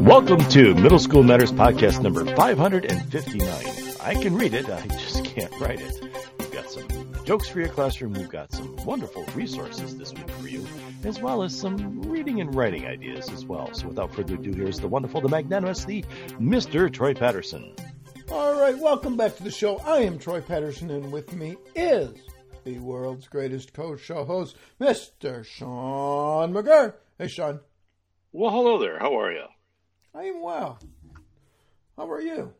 Welcome to Middle School Matters Podcast number 559. I can read it, I just can't write it. We've got some jokes for your classroom, we've got some wonderful resources this week for you, as well as some reading and writing ideas as well. So without further ado, here's the wonderful, the magnanimous, the Mr. Troy Patterson. All right, welcome back to the show. I am Troy Patterson, and with me is the world's greatest co-show host, Mr. Sean McGurr. Hey, Sean. Well, hello there. How are you? I am well. How are you?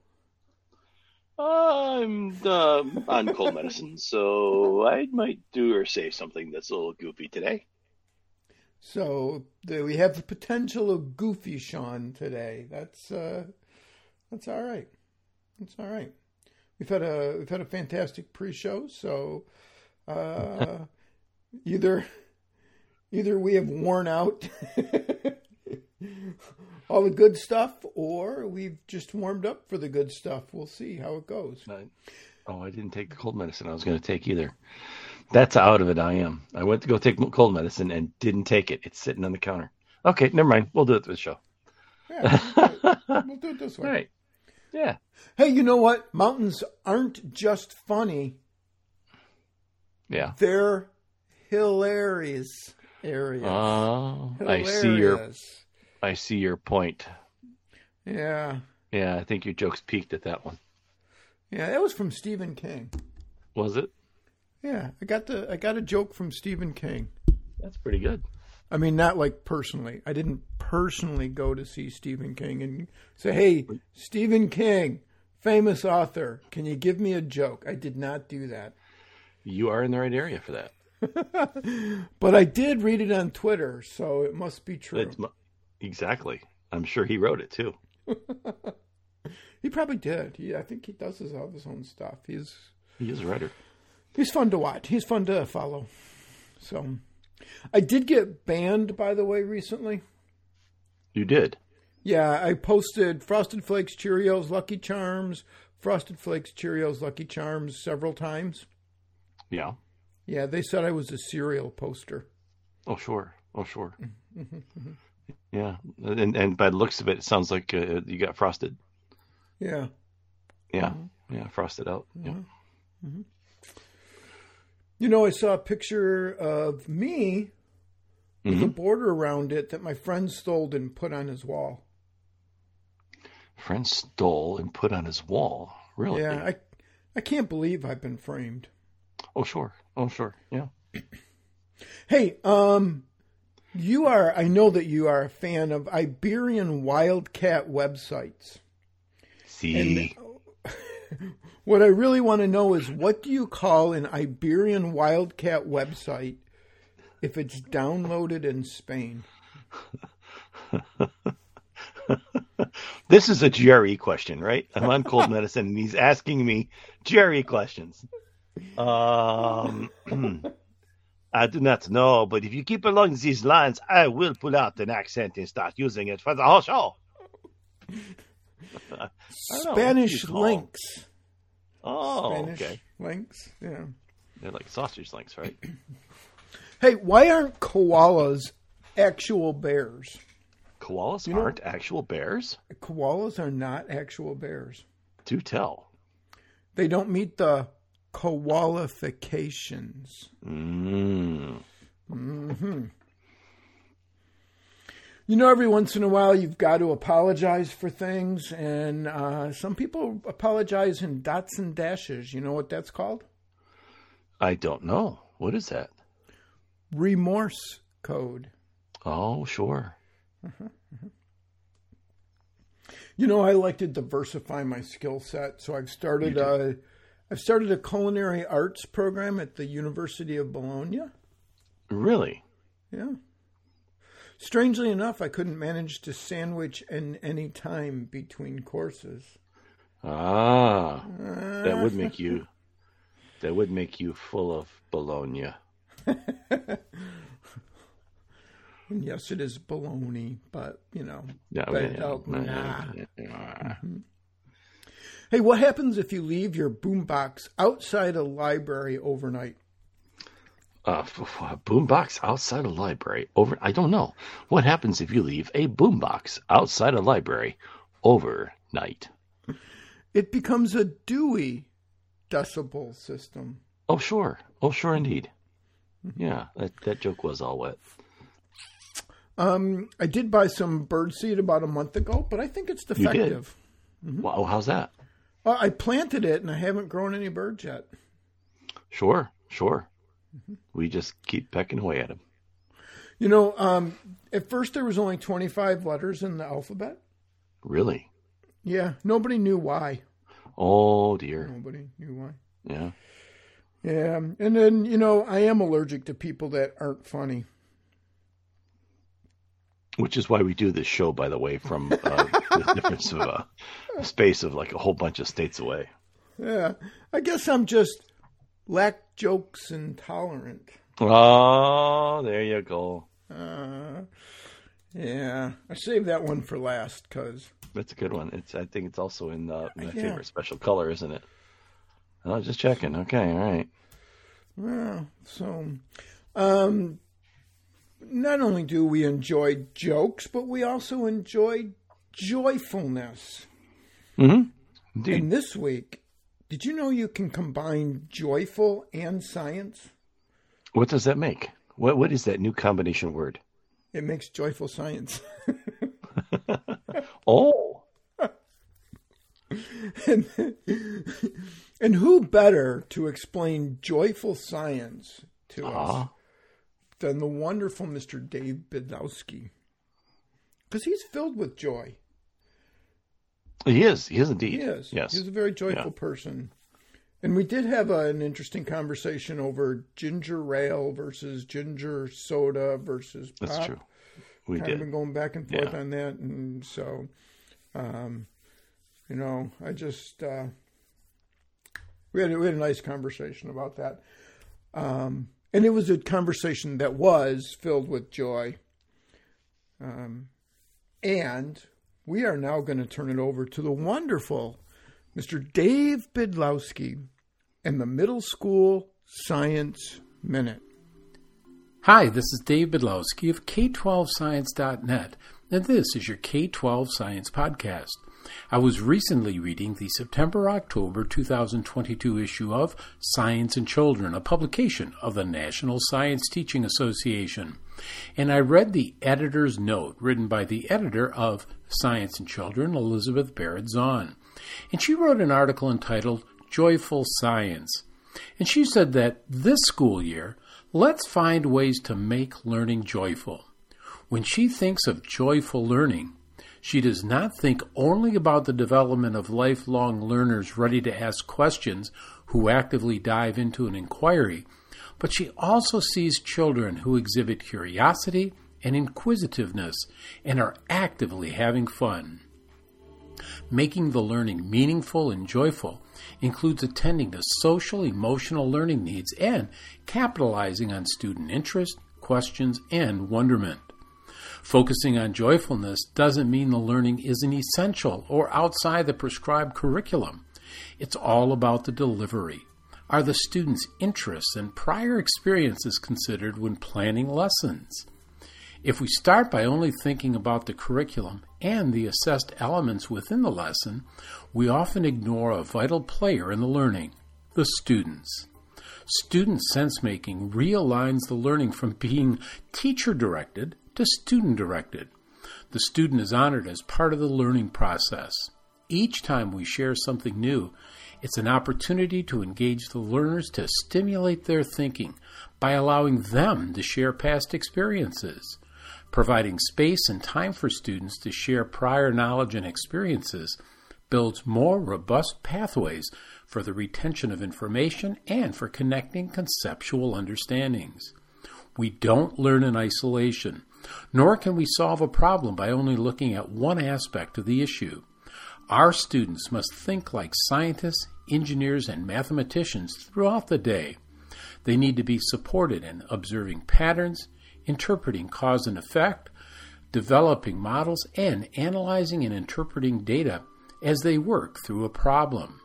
I'm uh, on cold medicine, so I might do or say something that's a little goofy today. So we have the potential of goofy Sean today. That's uh, that's all right. That's all right. We've had a we've had a fantastic pre-show, so uh, either either we have worn out all the good stuff, or we've just warmed up for the good stuff. We'll see how it goes. Oh, I didn't take the cold medicine I was going to take either. That's out of it. I am. I went to go take cold medicine and didn't take it. It's sitting on the counter. Okay, never mind. We'll do it this show. Yeah, we'll, do it. we'll do it this way. All right. Yeah. Hey, you know what? Mountains aren't just funny; Yeah. they're hilarious areas. Oh, I see your I see your point. Yeah, Yeah, I think your jokes peaked at that one. yeah. That was from Stephen King. Was it? Yeah, I got the I got a joke from Stephen King. That's pretty good. I mean, not like personally. I didn't personally go to see Stephen King and say, "Hey, Stephen King, famous author, can you give me a joke?" I did not do that. You are in the right area for that. But I did read it on Twitter, so it must be true. Mu- exactly. I'm sure he wrote it too. He probably did. He, I think he does his, all his own stuff. He's He is a writer. he's fun to watch. He's fun to follow. So, I did get banned, by the way, recently. You did. Yeah, I posted Frosted Flakes, Cheerios, Lucky Charms, Frosted Flakes, Cheerios, Lucky Charms several times. Yeah. Yeah, they said I was a serial poster. Oh sure. Oh sure. Mm-hmm, Yeah, and and by the looks of it, it sounds like uh, you got frosted. Yeah. Yeah. Mm-hmm. Yeah, frosted out. Yeah. You know, I saw a picture of me with a border around it that my friend stole and put on his wall. Friend stole and put on his wall. Really? Yeah, I I can't believe I've been framed. Oh sure. Oh sure. Yeah. Hey, um you are I know that you are a fan of Iberian wildcat websites. See. What I really want to know is what do you call an Iberian wildcat website if it's downloaded in Spain? This is a Jerry question, right? I'm on cold medicine, and he's asking me Jerry questions. Um, I do not know, but if you keep along these lines, I will pull out an accent and start using it for the whole show. I don't know, what Spanish do you call- links. Oh, Spanish okay. links. Yeah. They're like sausage links, right? Hey, why aren't koalas actual bears? Koalas know- aren't actual bears. Koalas are not actual bears. Do tell. They don't meet the qualifications. Mm. Hmm. You know, every once in a while, you've got to apologize for things, and uh, some people apologize in dots and dashes. You know what that's called? I don't know. What is that? Remorse code. Oh, sure. You know, I like to diversify my skill set, so I've started a, I've started a culinary arts program at the University of Bologna. Really? Yeah. Strangely enough, I couldn't manage to sandwich in any time between courses. Ah, that would make you. That would make you full of bologna. And yes, it is baloney, but you know. Yeah, but, yeah, oh, yeah, nah. yeah, yeah. Hey, what happens if you leave your boombox outside a library overnight? Uh, a boombox outside a library over. I don't know what happens if you leave a boombox outside a library overnight. It becomes a Dewey decibel system. Oh sure, oh sure indeed. Yeah, that that joke was all wet. Um, I did buy some birdseed about a month ago, but I think it's defective. Mm-hmm. Wow, how's that? Uh, I planted it and I haven't grown any birds yet. Sure, sure. Mm-hmm. We just keep pecking away at them. You know, um, at first there was only 25 letters in the alphabet. Really? Yeah, nobody knew why. Oh dear. Nobody knew why. Yeah. Yeah, and then you know I am allergic to people that aren't funny. Which is why we do this show, by the way, from uh, the difference of a uh, space of like a whole bunch of states away. Yeah, I guess I'm just lack jokes intolerant. Oh, there you go. Uh, yeah, I saved that one for last because that's a good one. It's I think it's also in uh, my yeah. favorite special color, isn't it? I was just checking. Okay, all right. Well, so um, not only do we enjoy jokes, but we also enjoy joyfulness. Mm-hmm. Indeed. And this week, did you know you can combine joyful and science? What does that make? What What is that new combination word? It makes joyful science. oh. and, and who better to explain joyful science to uh-huh. us than the wonderful Mr. Dave Bidlowski. Because he's filled with joy. He is. He is indeed. He is. Yes. He's a very joyful yeah. person. And we did have a, an interesting conversation over ginger ale versus ginger soda versus pop. That's true. We kind did. Of been going back and forth yeah. on that, and so, um, you know, I just uh, we had we had a nice conversation about that, um, and it was a conversation that was filled with joy. Um, and we are now going to turn it over to the wonderful Mr. Dave Bidlowski and the Middle School Science Minute. Hi, this is Dave Bidlowski of K12Science.net, and this is your K12 Science Podcast. I was recently reading the September October 2022 issue of Science and Children, a publication of the National Science Teaching Association, and I read the editor's note written by the editor of Science and Children, Elizabeth Barrett Zahn. And she wrote an article entitled Joyful Science. And she said that this school year, let's find ways to make learning joyful. When she thinks of joyful learning, she does not think only about the development of lifelong learners ready to ask questions who actively dive into an inquiry, but she also sees children who exhibit curiosity and inquisitiveness and are actively having fun. Making the learning meaningful and joyful includes attending to social emotional learning needs and capitalizing on student interest, questions, and wonderment. Focusing on joyfulness doesn't mean the learning isn't essential or outside the prescribed curriculum. It's all about the delivery. Are the students' interests and prior experiences considered when planning lessons? If we start by only thinking about the curriculum and the assessed elements within the lesson, we often ignore a vital player in the learning the students. Student sense making realigns the learning from being teacher directed to student directed. The student is honored as part of the learning process. Each time we share something new, it's an opportunity to engage the learners to stimulate their thinking by allowing them to share past experiences. Providing space and time for students to share prior knowledge and experiences builds more robust pathways for the retention of information and for connecting conceptual understandings. We don't learn in isolation, nor can we solve a problem by only looking at one aspect of the issue. Our students must think like scientists, engineers, and mathematicians throughout the day. They need to be supported in observing patterns, interpreting cause and effect, developing models, and analyzing and interpreting data as they work through a problem.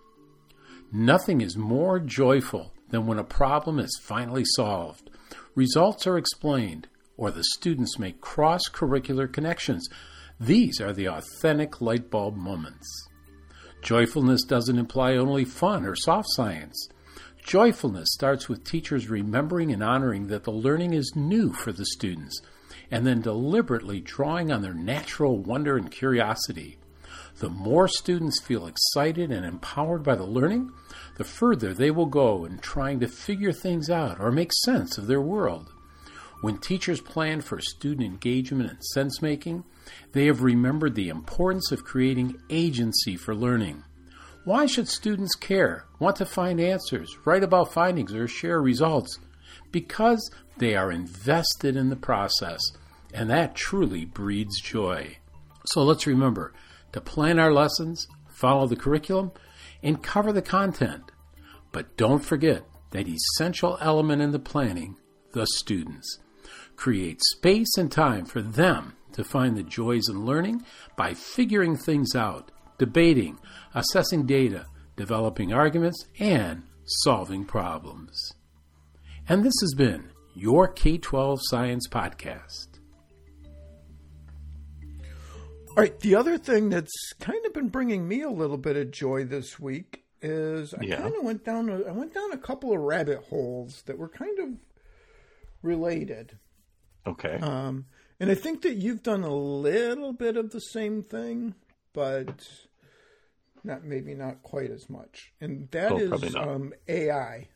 Nothing is more joyful than when a problem is finally solved, results are explained, or the students make cross curricular connections. These are the authentic light bulb moments. Joyfulness doesn't imply only fun or soft science. Joyfulness starts with teachers remembering and honoring that the learning is new for the students, and then deliberately drawing on their natural wonder and curiosity. The more students feel excited and empowered by the learning, the further they will go in trying to figure things out or make sense of their world. When teachers plan for student engagement and sense making, they have remembered the importance of creating agency for learning. Why should students care, want to find answers, write about findings, or share results? Because they are invested in the process, and that truly breeds joy. So let's remember to plan our lessons, follow the curriculum, and cover the content. But don't forget that essential element in the planning the students. Create space and time for them to find the joys in learning by figuring things out, debating, assessing data, developing arguments, and solving problems. And this has been your K 12 Science Podcast. All right. The other thing that's kind of been bringing me a little bit of joy this week is I Yeah. kind of went down. A, I went down a couple of rabbit holes that were kind of related, Okay. um, and I think that you've done a little bit of the same thing, but not maybe not quite as much. And that Oh, is um, AI.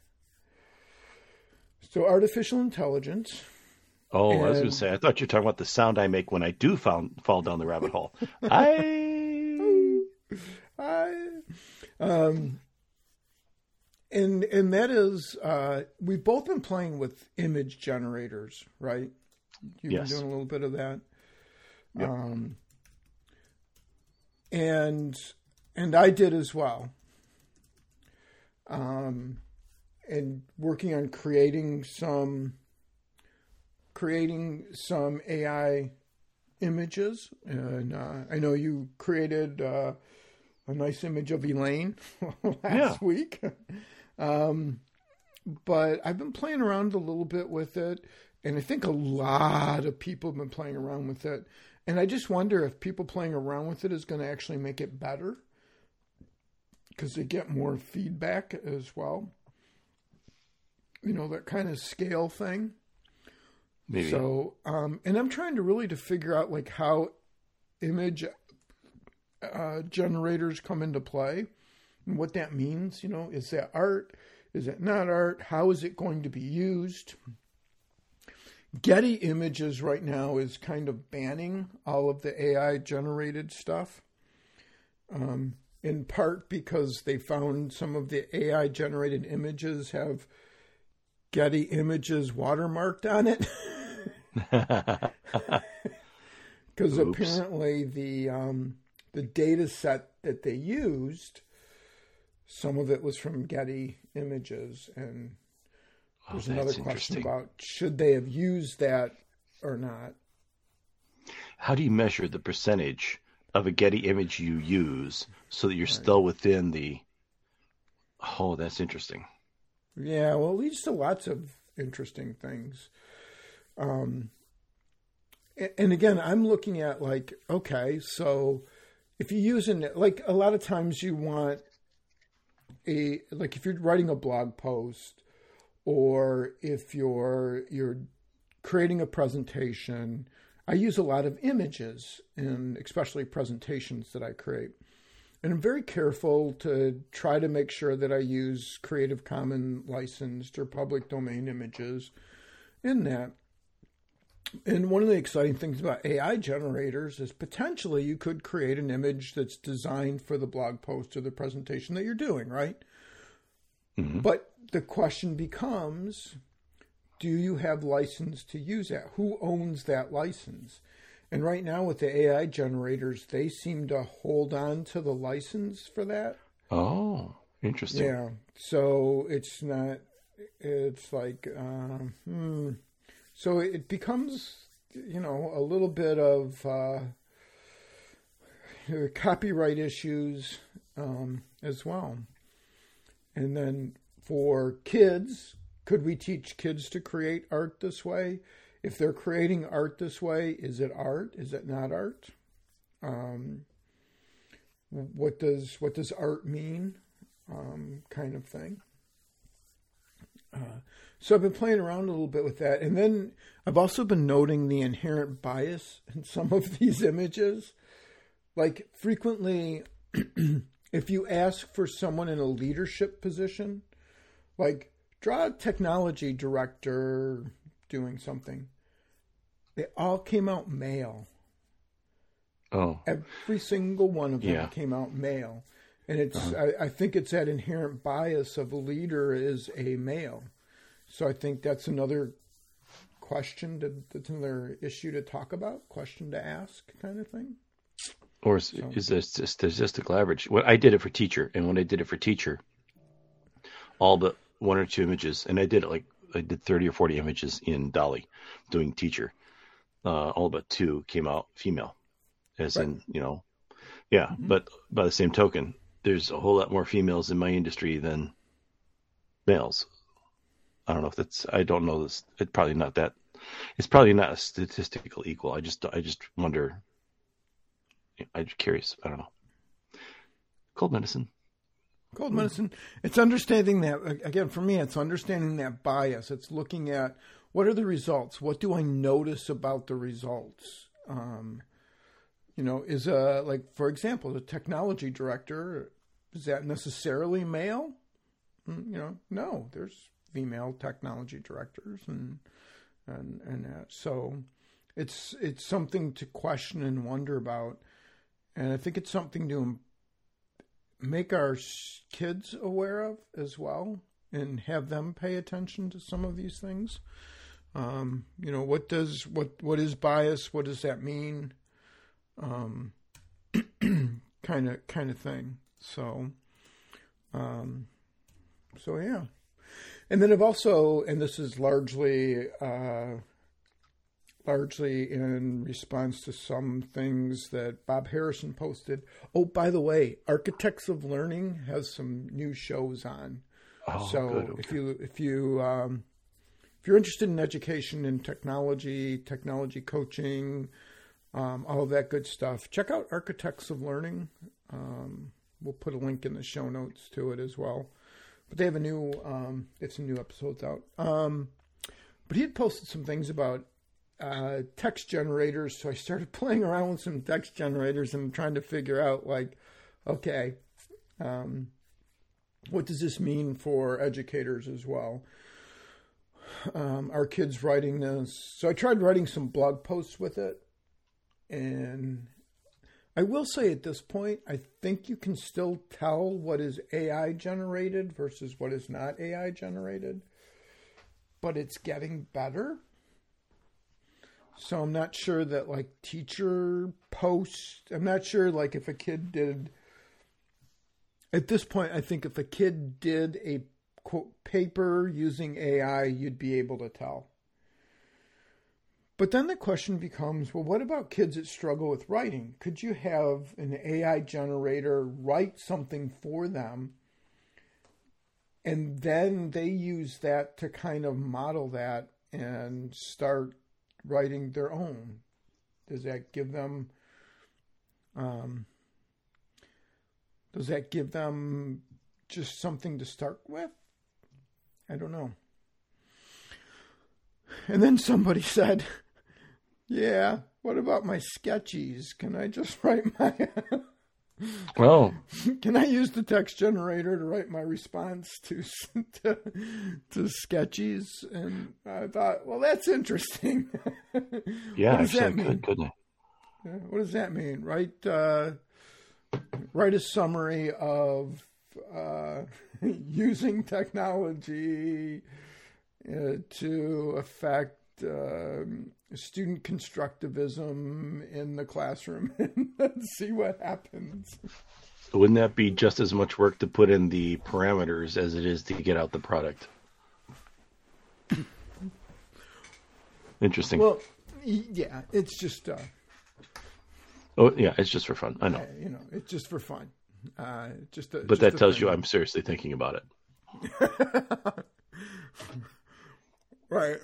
So artificial intelligence. oh, I was going to say, I thought you were talking about the sound I make when I do found, fall down the rabbit hole. I. I, um, and and that is uh, we've both been playing with image generators, right? You've Yes. been doing a little bit of that, Yep. um, and and I did as well. Um, and working on creating some creating some AI images, and uh, I know you created. Uh, a nice image of Elaine last Yeah. week. Um, but I've been playing around a little bit with it, and I think a lot of people have been playing around with it. And I just wonder if people playing around with it is going to actually make it better because they get more feedback as well. You know, that kind of scale thing. Maybe. So, um, and I'm trying to really to figure out like how image uh, generators come into play and what that means. You know, is that art? Is it not art? How is it going to be used? Getty Images right now is kind of banning all of the AI generated stuff. Um, in part because they found some of the AI generated images have Getty Images watermarked on it. because apparently the um, the data set that they used, some of it was from Getty Images, and there's that's another question about should they have used that or not. How do you measure the percentage of a Getty image you use so that you're still within the? Oh, that's interesting. Yeah, well, it leads to lots of interesting things. Um, and again, I'm looking at like, okay, so if you're using like a lot of times you want a, like if you're writing a blog post or if you're, you're creating a presentation, I use a lot of images in especially presentations that I create. And I'm very careful to try to make sure that I use Creative Commons licensed or public domain images in that. And one of the exciting things about AI generators is potentially you could create an image that's designed for the blog post or the presentation that you're doing, right? Mhm. But the question becomes do you have license to use that? Who owns that license? And right now with the AI generators, they seem to hold on to the license for that. Oh, interesting. Yeah. So it's not, it's like, um, hmm. So it becomes, you know, a little bit of uh, copyright issues um, as well. And then for kids, could we teach kids to create art this way? If they're creating art this way, is it art? Is it not art? Um, what does what does art mean? Um, kind of thing. Uh, so I've been playing around a little bit with that, and then I've also been noting the inherent bias in some of these images. Like frequently, if you ask for someone in a leadership position, like draw a technology director doing something, they all came out male. Oh, Every single one of them Yeah. came out male. And it's uh-huh. I, I think it's that inherent bias of a leader is a male. So I think that's another question to that's another issue to talk about, question to ask kind of thing. or is, is this just statistical average? What I did it for teacher, and when I did it for teacher, all but one or two images, and I did it like I did thirty or forty images in DALL-E, doing teacher. Uh, all but two came out female, as in you know, yeah. But by the same token, there's a whole lot more females in my industry than males. I don't know if that's. I don't know this. It's probably not that. It's probably not a statistical equal. I just. I just wonder. I'm curious. I don't know. Cold medicine. Cold medicine. It's understanding that again for me. It's understanding that bias. It's looking at what are the results. What do I notice about the results? Um, you know, is a like for example, the technology director is that necessarily male? Mm, You know, no. There's female technology directors and and and that. so it's it's something to question and wonder about, and I think it's something to make our kids aware of as well and have them pay attention to some of these things. Um, you know what does what what is bias? What does that mean? Um, kind of kind of thing. So um, so yeah. And then i've also and this is largely uh, largely in response to some things that Bob Harrison posted. Oh, by the way, Architects of Learning has some new shows on. Oh, so good. if you if you um, if you're interested in education and technology, technology coaching, um, all of that good stuff, check out Architects of Learning. Um, we'll put a link in the show notes to it as well. But they have a new um, they have some new episodes out. Um, but he had posted some things about uh, text generators. So I started playing around with some text generators and trying to figure out, like, okay, um, what does this mean for educators as well? Um, our kids writing this. So I tried writing some blog posts with it. And I will say at this point, I think you can still tell what is AI generated versus what is not AI generated, but it's getting better. So I'm not sure that like teacher posts, I'm not sure like if a kid did at this point I think if a kid did a quote paper using AI, you'd be able to tell. But then the question becomes, well what about kids that struggle with writing? Could you have an AI generator write something for them and then they use that to kind of model that and start writing their own? Does that give them um, does that give them just something to start with? I don't know. And then somebody said, "Yeah, what about my sketchies? Can I just write my Oh, can I use the text generator to write my response to to, to sketchies?" And I thought, "Well, that's interesting." yeah, What does that mean? good, couldn't I? What does that mean? Write uh, write a summary of uh, using technology uh, to affect um, student constructivism in the classroom, and see what happens. Wouldn't that be just as much work to put in the parameters as it is to get out the product? Interesting. Well, yeah, it's just uh, oh, yeah, it's just for fun. I know, you know, it's just for fun. Uh, just, a, but just that tells thing. you I'm seriously thinking about it. Right.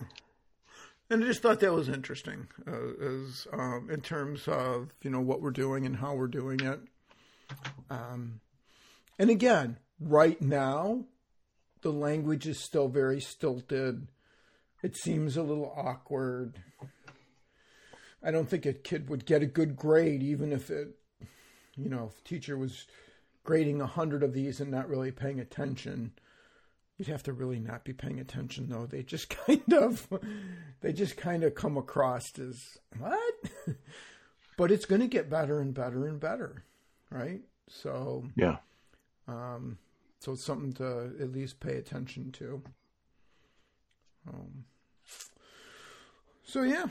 And I just thought that was interesting, uh, as um, in terms of you know what we're doing and how we're doing it. Um, and again, right now, the language is still very stilted. It seems a little awkward. I don't think a kid would get a good grade even if it, you know, if teacher was grading a hundred of these and not really paying attention. You'd have to really not be paying attention though. They just kind of they just kind of come across as what? but it's going to get better and better and better, right? So Yeah. um, so it's something to at least pay attention to. Um, so yeah,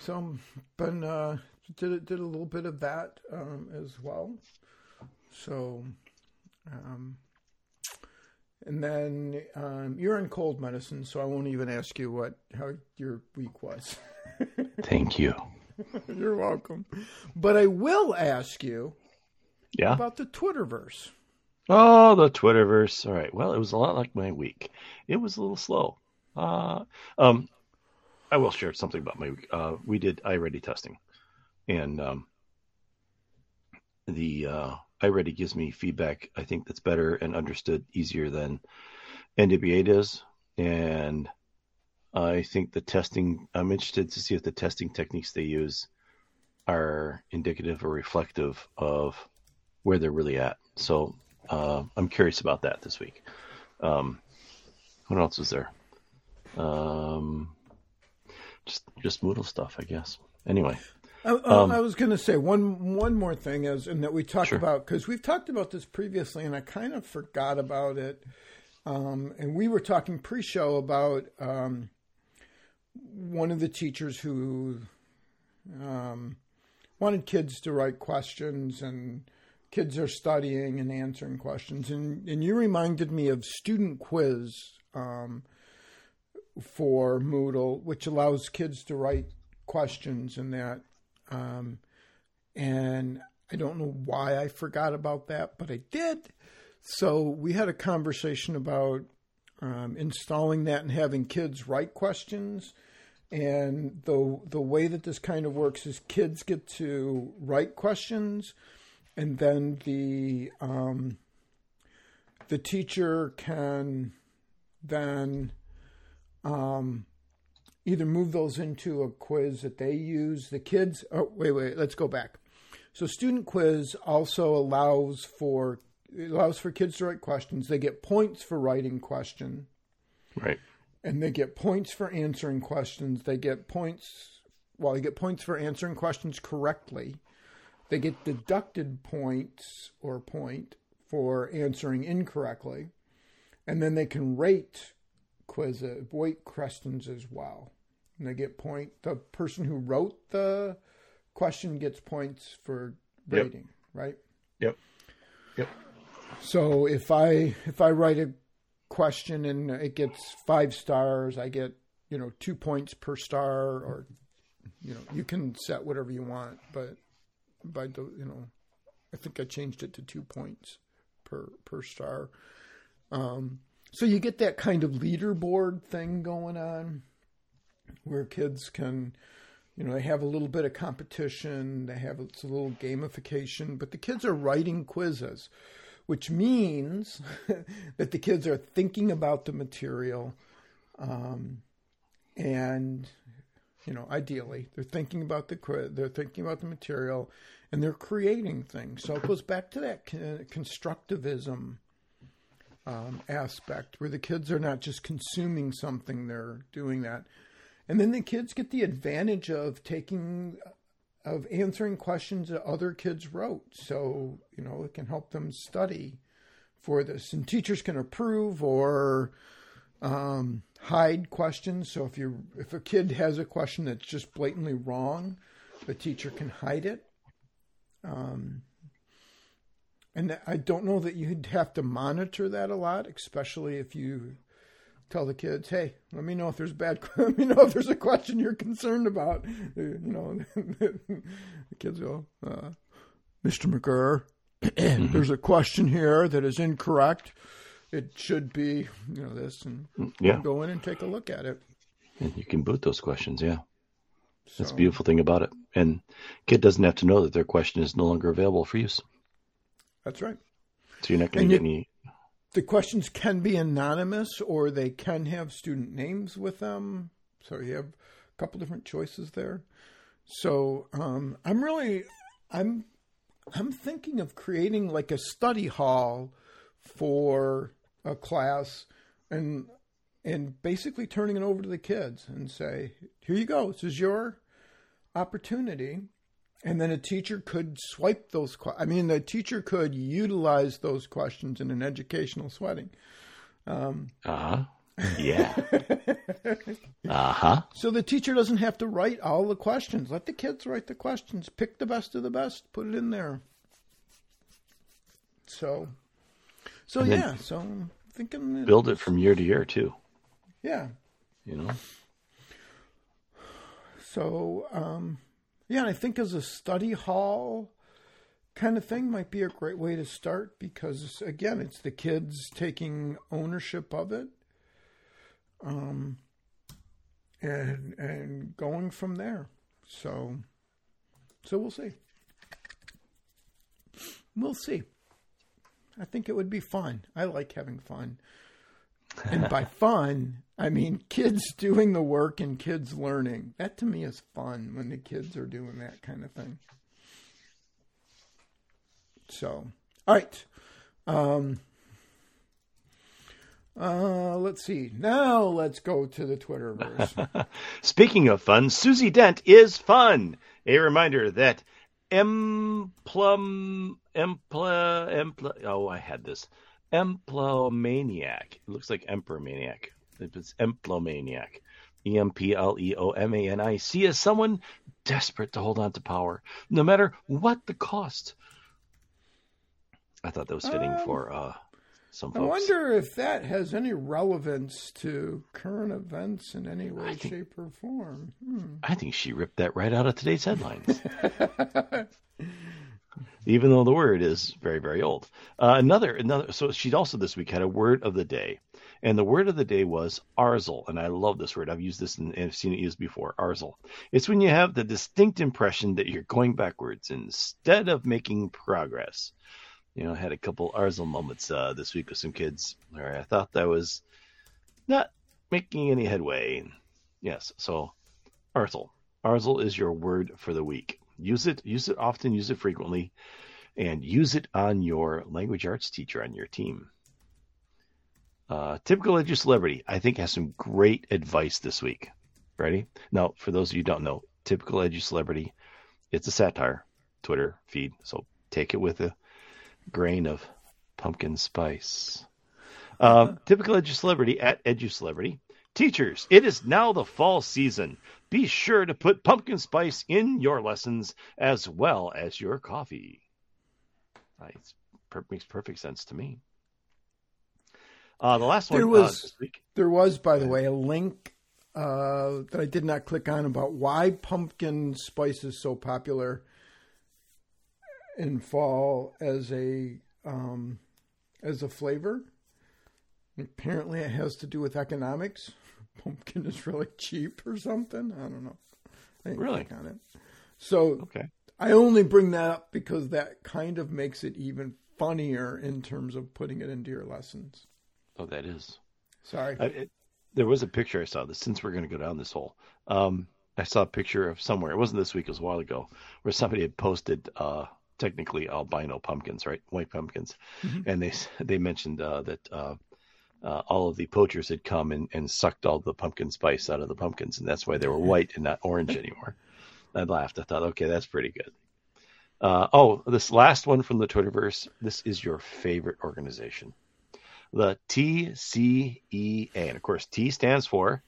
so been uh, did did a little bit of that um, as well. So, um, and then um, you're in cold medicine, so I won't even ask you what how your week was. Thank you. you're welcome, but I will ask you Yeah. about the Twitterverse. Oh, the Twitterverse. All right. Well, it was a lot like my week. It was a little slow. Uh, um, I will share something about my week. Uh, we did iReady testing, and um, the uh, iReady gives me feedback. I think that's better and understood easier than NWA does, and I think the testing. I'm interested to see if the testing techniques they use are indicative or reflective of where they're really at. So uh, I'm curious about that this week. Um, what else is there? Um, just just Moodle stuff, I guess. Anyway, I, Um, I was going to say one one more thing is, and that we talked Sure. about because we've talked about this previously, and I kind of forgot about it. Um, and we were talking pre-show about um, one of the teachers who um, wanted kids to write questions, and kids are studying and answering questions. And and you reminded me of student quiz um, for Moodle, which allows kids to write questions and that. Um, and I don't know why I forgot about that, but I did. So we had a conversation about um, installing that and having kids write questions. And the the way that this kind of works is kids get to write questions, and then the um, the teacher can then um, either move those into a quiz that they use. The kids, oh, wait, wait, let's go back. So, student quiz also allows for it allows for kids to write questions. They get points for writing question, right? and they get points for answering questions. They get points. Well, they get points for answering questions correctly. They get deducted points or point for answering incorrectly, and then they can rate quiz rate questions as well. And they get point. The person who wrote the question gets points for Yep. rating, right? Yep. Yep. So if I if I write a question and it gets five stars, I get you know two points per star, or you know you can set whatever you want, but by the you know I think I changed it to two points per per star. Um, so you get that kind of leaderboard thing going on, where kids can you know, they have a little bit of competition, they have it's a little gamification, but the kids are writing quizzes, which means that the kids are thinking about the material, um, and you know, ideally, they're thinking about the quiz, they're thinking about the material, and they're creating things. So it goes back to that constructivism um, aspect, where the kids are not just consuming something; they're doing that. And then the kids get the advantage of taking, of answering questions that other kids wrote. So, you know, it can help them study for this. And teachers can approve or um, hide questions. So if you if a kid has a question that's just blatantly wrong, the teacher can hide it. Um, and I don't know that you'd have to monitor that a lot, especially if you tell the kids, "Hey, let me know if there's bad. Let me know if there's a question you're concerned about." Uh, You know, the kids go, uh, "Mr. McGurr, there's a question here that is incorrect. It should be, you know, this." And Yeah. go in and take a look at it. And you can boot those questions, yeah. That's the beautiful thing about it. And kid doesn't have to know that their question is no longer available for use. That's right. So you're not going to get you- any. The questions can be anonymous or they can have student names with them. So you have a couple different choices there. So um, I'm really I'm I'm thinking of creating like a study hall for a class and and basically turning it over to the kids and say, here you go, this is your opportunity. And then a teacher could swipe those. que- I mean, the teacher could utilize those questions in an educational setting. Uh huh. Yeah. uh huh. So the teacher doesn't have to write all the questions. Let the kids write the questions. Pick the best of the best. Put it in there. So, so yeah. So I'm thinking. Build it from year to year, too. Yeah. You know? So, um, yeah, and I think as a study hall kind of thing might be a great way to start because, again, it's the kids taking ownership of it, um, and and going from there. So, so we'll see. We'll see. I think it would be fun. I like having fun. And by fun, I mean kids doing the work and kids learning. That to me is fun when the kids are doing that kind of thing. So, all right. Um, uh, let's see. Now let's go to the Twitterverse. Speaking of fun, Susie Dent is fun. A reminder that Emplum Empla Empla oh I had this. Empleomaniac. It looks like Emperor Maniac. If it's Empleomaniac. E M P L E O M A N I C is someone desperate to hold on to power, no matter what the cost. I thought that was fitting Um, for uh, some folks. I wonder if that has any relevance to current events in any way, think- shape, or form. Hmm. I think she ripped that right out of today's headlines. Even though the word is very, very old. Uh, another, another. So she also this week had a word of the day, and the word of the day was arsle, and I love this word. I've used this and I've seen it used before. Arsle. It's when you have the distinct impression that you're going backwards instead of making progress. You know, I had a couple arsle moments uh, this week with some kids where I thought that was not making any headway. Yes, so Arsle. Arsle is your word for the week. Use it, use it often, use it frequently, and use it on your language arts teacher on your team. Uh, typical edu celebrity, I think, has some great advice this week. Ready? Now, for those of you who don't know, typical edu celebrity, it's a satire Twitter feed, so take it with a grain of pumpkin spice. Uh, typical edu celebrity at edu celebrity. Teachers, it is now the fall season. Be sure to put pumpkin spice in your lessons as well as your coffee. It makes perfect sense to me. Uh, the last one There uh, was- this week. There was, by the way, a link uh, that I did not click on about why pumpkin spice is so popular in fall as a um, as a flavor. Apparently, it has to do with economics. Pumpkin is really cheap or something. I don't know. I Really? on it. So Okay. I only bring that up because that kind of makes it even funnier in terms of putting it into your lessons. Oh, that is. Sorry. I, it, there was a picture I saw this since we're going to go down this hole. Um, I saw a picture of somewhere. It wasn't this week. It was a while ago, where somebody had posted uh, technically albino pumpkins, right, white pumpkins, and they they mentioned uh, that uh, uh, all of the poachers had come and, and sucked all the pumpkin spice out of the pumpkins, and that's why they were white and not orange anymore. I laughed. I thought, okay, that's pretty good. Uh, oh, this last one from the Twitterverse. This is your favorite organization, the TCEA, and of course, T stands for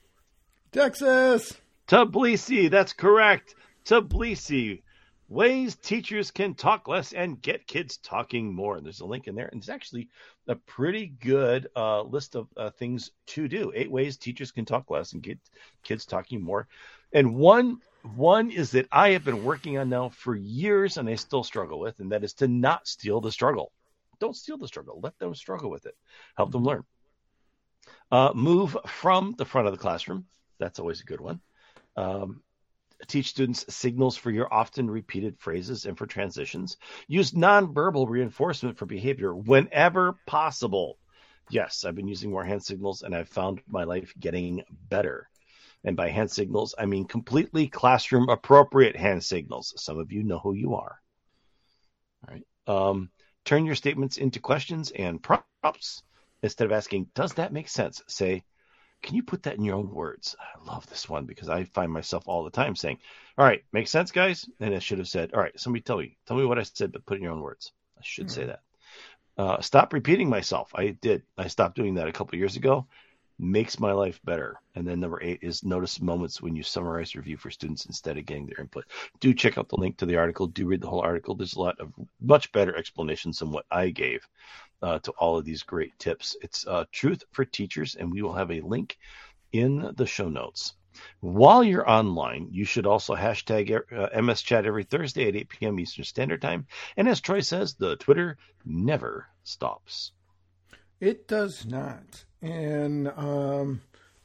Texas. Tbilisi. That's correct. Tbilisi. Ways teachers can talk less and get kids talking more. And there's a link in there. And it's actually a pretty good uh, list of uh, things to do. Eight ways teachers can talk less and get kids talking more. And one one is that I have been working on now for years and I still struggle with, and that is to not steal the struggle. Don't steal the struggle. Let them struggle with it. Help them learn. Uh, move from the front of the classroom That's always a good one. Um, teach students signals for your often repeated phrases and for transitions. Use nonverbal reinforcement for behavior whenever possible. Yes, I've been using more hand signals and I've found my life getting better. And by hand signals, I mean completely classroom appropriate hand signals. Some of you know who you are. All right. Um, turn your statements into questions and prompts. Instead of asking, does that make sense? Say, can you put that in your own words? I love this one because I find myself all the time saying, all right, makes sense, guys? And I should have said, all right, somebody tell me, tell me what I said, but put it in your own words. I should mm-hmm. say that. Uh, stop repeating myself. I did. I stopped doing that a couple years ago makes my life better. And then number eight is notice moments when you summarize review for students instead of getting their input. Do check out the link to the article. Do read the whole article. There's a lot of much better explanations than what I gave uh, to all of these great tips. It's uh, Truth for Teachers, and we will have a link in the show notes. While you're online, you should also hashtag uh, MS Chat every Thursday at 8 p.m. Eastern Standard Time. And as Troy says, the Twitter never stops. It does not. And um,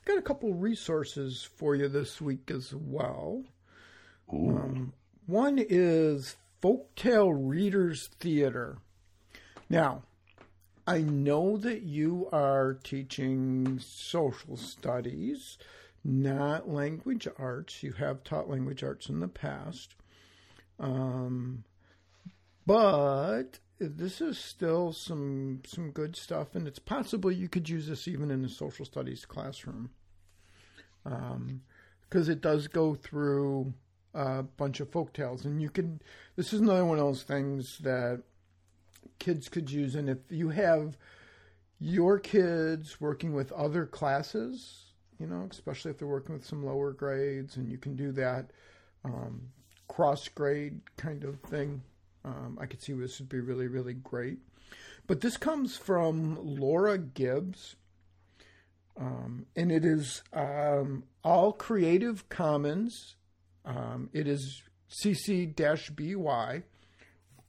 got a couple resources for you this week as well. Um, one is Folktale Readers Theater. Now, I know that you are teaching social studies, not language arts. You have taught language arts in the past. Um, but this is still some some good stuff, and it's possible you could use this even in a social studies classroom, because um, it does go through a bunch of folk tales, and you can. This is another one of those things that kids could use, and if you have your kids working with other classes, you know, especially if they're working with some lower grades, and you can do that um, cross grade kind of thing um, I could see this would be really, really great. But this comes from Laura Gibbs, um, and it is um, all Creative Commons. Um, it is CC BY,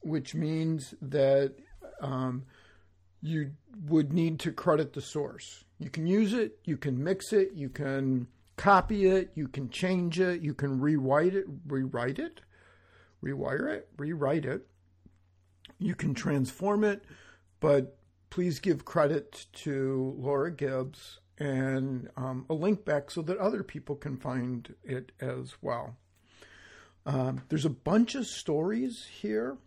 which means that um, you would need to credit the source. You can use it, you can mix it, you can copy it, you can change it, you can rewrite it, rewrite it rewire it, rewrite it. You can transform it, but please give credit to Laura Gibbs and um, a link back so that other people can find it as well. Um, there's a bunch of stories here.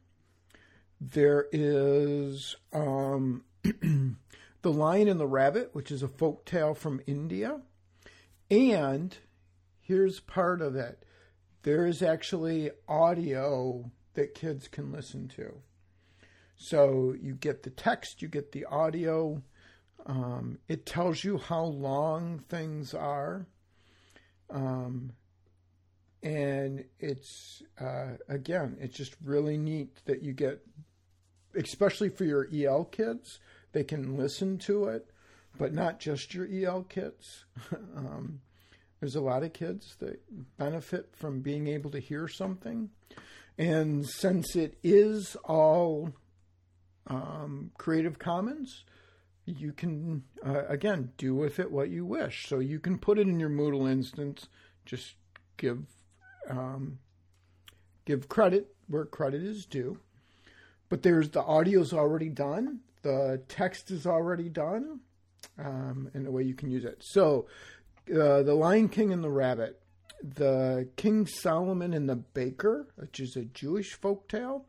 There is um, The Lion and the Rabbit, which is a folk tale from India. And here's part of it there is actually audio that kids can listen to. So you get the text, you get the audio. Um, it tells you how long things are. Um, and it's, uh, again, it's just really neat that you get, especially for your EL kids, they can listen to it, but not just your EL kids. um, there's a lot of kids that benefit from being able to hear something. And since it is all um, Creative Commons, you can, uh, again, do with it what you wish. So you can put it in your Moodle instance, just give, um, give credit where credit is due. But there's the audio's already done, the text is already done, um, and the way you can use it. So uh, the Lion King and the Rabbit, the King Solomon and the Baker, which is a Jewish folk tale,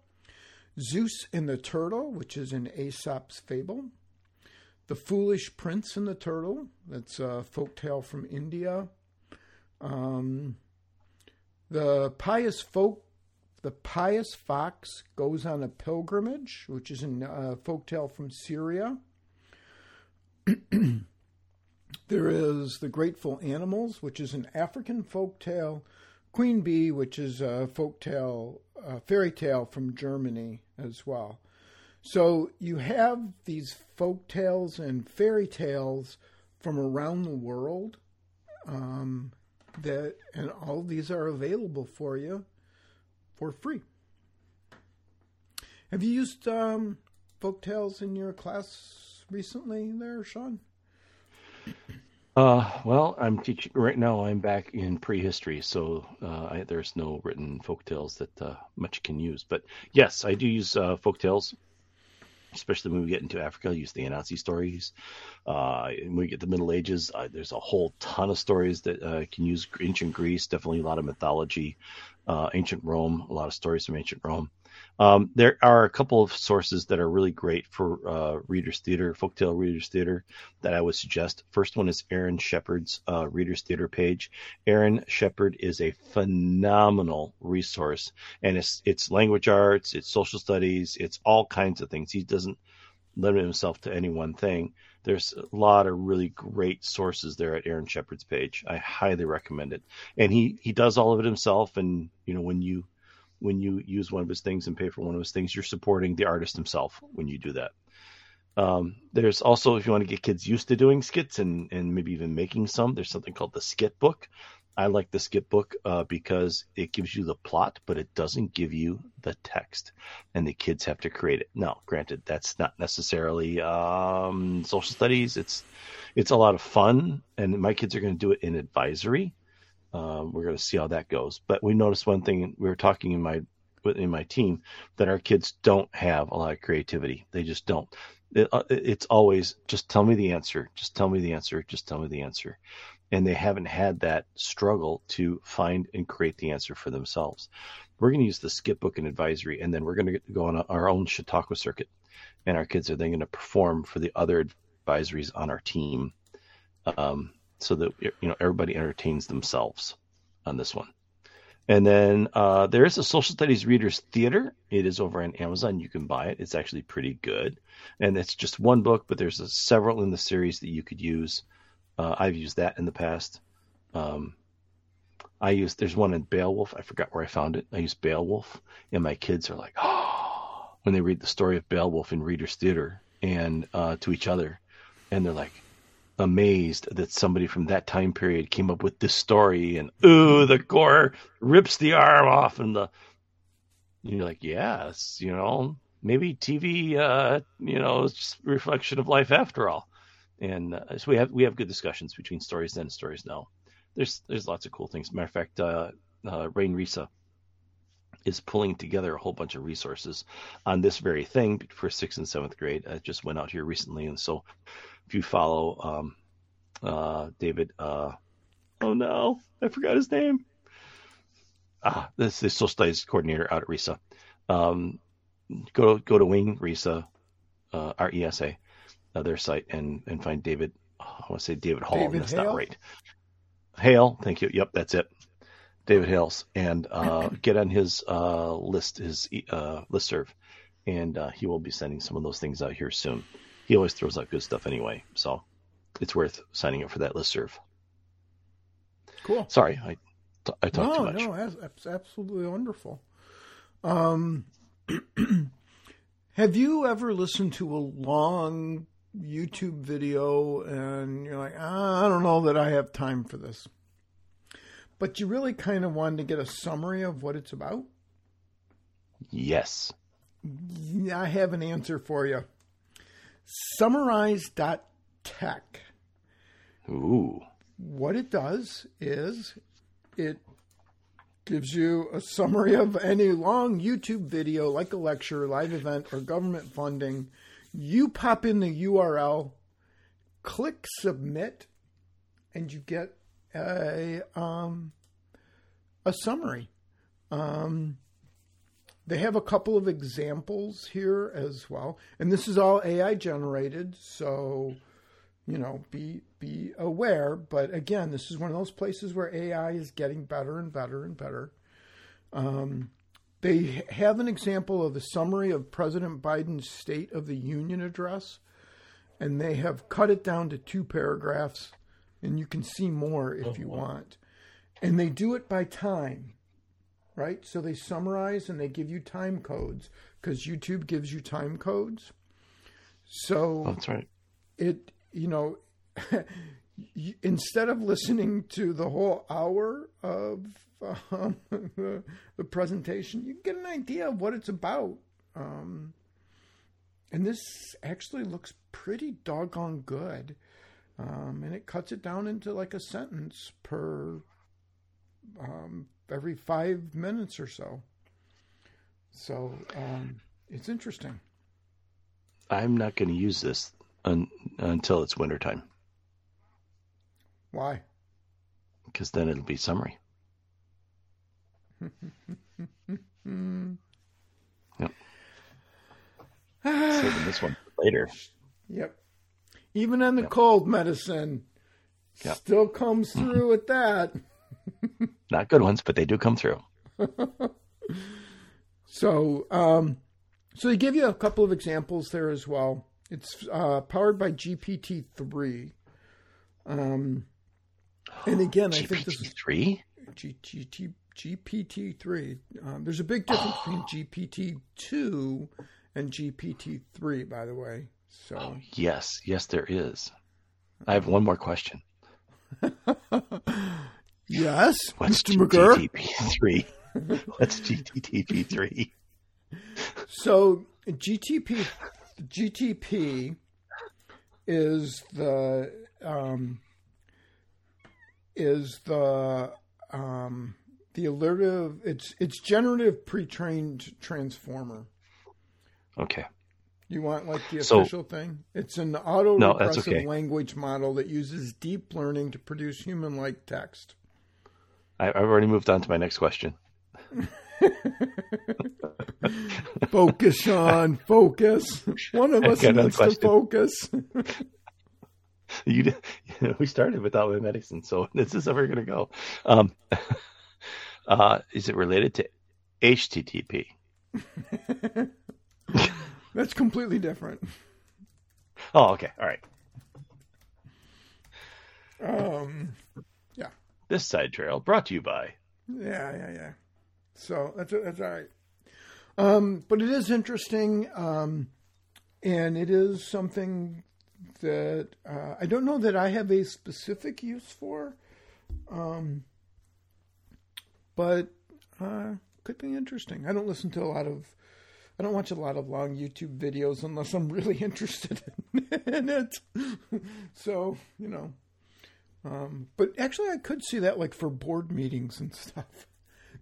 Zeus and the Turtle, which is an Aesop's fable, The Foolish Prince and the Turtle, that's a folk tale from India, um, the Pious Folk the pious fox goes on a pilgrimage, which is a uh, folk tale from Syria. There is The Grateful Animals, which is an African folk tale. Queen Bee, which is a folk tale, a fairy tale from Germany as well. So you have these folk tales and fairy tales from around the world um, that, and all these are available for you for free. Have you used um, folk tales in your class recently, there, Sean? Uh, well, I'm teaching right now. I'm back in prehistory, so uh, I, there's no written folk tales that uh, much can use. But yes, I do use uh, folk tales, especially when we get into Africa. I use the Anansi stories. Uh, when we get the Middle Ages, uh, there's a whole ton of stories that uh, can use ancient Greece. Definitely a lot of mythology. Uh, ancient Rome, a lot of stories from ancient Rome. Um, there are a couple of sources that are really great for uh, Reader's Theater, Folktale Reader's Theater, that I would suggest. First one is Aaron Shepard's uh, Reader's Theater page. Aaron Shepard is a phenomenal resource, and it's it's language arts, it's social studies, it's all kinds of things. He doesn't limit himself to any one thing. There's a lot of really great sources there at Aaron Shepard's page. I highly recommend it, and he he does all of it himself. And you know when you when you use one of his things and pay for one of his things, you're supporting the artist himself when you do that. Um, there's also, if you want to get kids used to doing skits and, and maybe even making some, there's something called the skit book. I like the skit book uh, because it gives you the plot, but it doesn't give you the text, and the kids have to create it. Now, granted, that's not necessarily um, social studies. It's it's a lot of fun, and my kids are going to do it in advisory. Um, we're going to see how that goes. But we noticed one thing. We were talking in my in my team that our kids don't have a lot of creativity. They just don't. It, uh, it's always just tell me the answer. Just tell me the answer. Just tell me the answer. And they haven't had that struggle to find and create the answer for themselves. We're going to use the skit book and advisory, and then we're going to go on our own Chautauqua circuit, and our kids are then going to perform for the other advisories on our team. Um, so that you know everybody entertains themselves on this one. And then uh, there is a social studies readers theater. It is over on Amazon. You can buy it. It's actually pretty good, and it's just one book, but there's a, several in the series that you could use. Uh, I've used that in the past. Um, I use there's one in Beowulf. I forgot where I found it. I use Beowulf, and my kids are like, oh, when they read the story of Beowulf in Reader's Theater and uh, to each other, and they're like, amazed that somebody from that time period came up with this story and ooh the gore rips the arm off and the you're like yes you know maybe tv uh you know it's just reflection of life after all. And uh, so we have we have good discussions between stories then and stories now. There's there's lots of cool things. Matter of fact uh, uh Wayne RESA is pulling together a whole bunch of resources on this very thing for sixth and seventh grade. I just went out here recently, and so if you follow um, uh, David, uh, oh no, I forgot his name. Ah, this is the social studies coordinator out at RESA. Um, go go to Wayne RESA, uh, R E S A, uh, their site, and and find David. Oh, I want to say David Hall. David that's Hale? not right. Hale, thank you. Yep, that's it. David Hales, and uh, get on his uh, list, his uh, list serve, and uh, he will be sending some of those things out here soon he always throws out good stuff anyway. So it's worth signing up for that list serve. Cool. Sorry, I I talked no, too much. No, that's absolutely wonderful. Um, have you ever listened to a long YouTube video and you're like, ah, I don't know that I have time for this, but you really kind of wanted to get a summary of what it's about? Yes. I have an answer for you. Summarize.tech. Ooh. What it does is it gives you a summary of any long YouTube video, like a lecture, live event, or government funding. You pop in the URL, click submit, and you get a um, a summary. Um, they have a couple of examples here as well, and this is all AI generated, so you know, be be aware. But again, this is one of those places where AI is getting better and better and better. Um, they have an example of a summary of President Biden's State of the Union address, and they have cut it down to two paragraphs, and you can see more if oh, you wow. want. And they do it by time right? So they summarize and they give you time codes because YouTube gives you time codes. So that's right. It, you know, instead of listening to the whole hour of um, the, the, presentation, you get an idea of what it's about. Um, and this actually looks pretty doggone good. um, and it cuts it down into like a sentence per um, every five minutes or so. So um, it's interesting. I'm not going to use this un- until it's wintertime Why? because then it'll be summary. Hmm. Yep. Saving this one later. Yep. Even in the cold medicine, Yep. still comes through with that. Not good ones, but they do come through. So, um, so they give you a couple of examples there as well. It's uh, powered by GPT three, um, and again, I think this is GPT-3? GPT GPT three. Um, there's a big difference between GPT two and GPT three, by the way. So, Oh, yes. Yes, there is. I have one more question. yes, What's Mr. McGurr. GTP3? What's GTP3? So GTP GTP is the um, is the um, the alertive it's it's generative pre-trained transformer. Okay. You want like the So- official thing? It's an auto No, regressive okay. language model that uses deep learning to produce human-like text. I, I've already moved on to my next question. Focus, Sean. Focus. One of us needs to focus. You, did- you know, we started without my medicine, so this is how we're going to go. Um, uh, is it related to HTTP? That's completely different. Oh, okay. All right. Um, This side trail brought to you by. Yeah, yeah, yeah. So that's that's all right. Um, but it is interesting, um, and it is something that uh, I don't know that I have a specific use for, um, but uh, could be interesting. I don't listen to a lot of. I don't watch a lot of long YouTube videos unless I'm really interested in it. so you know, um, but actually, I could see that like for board meetings and stuff.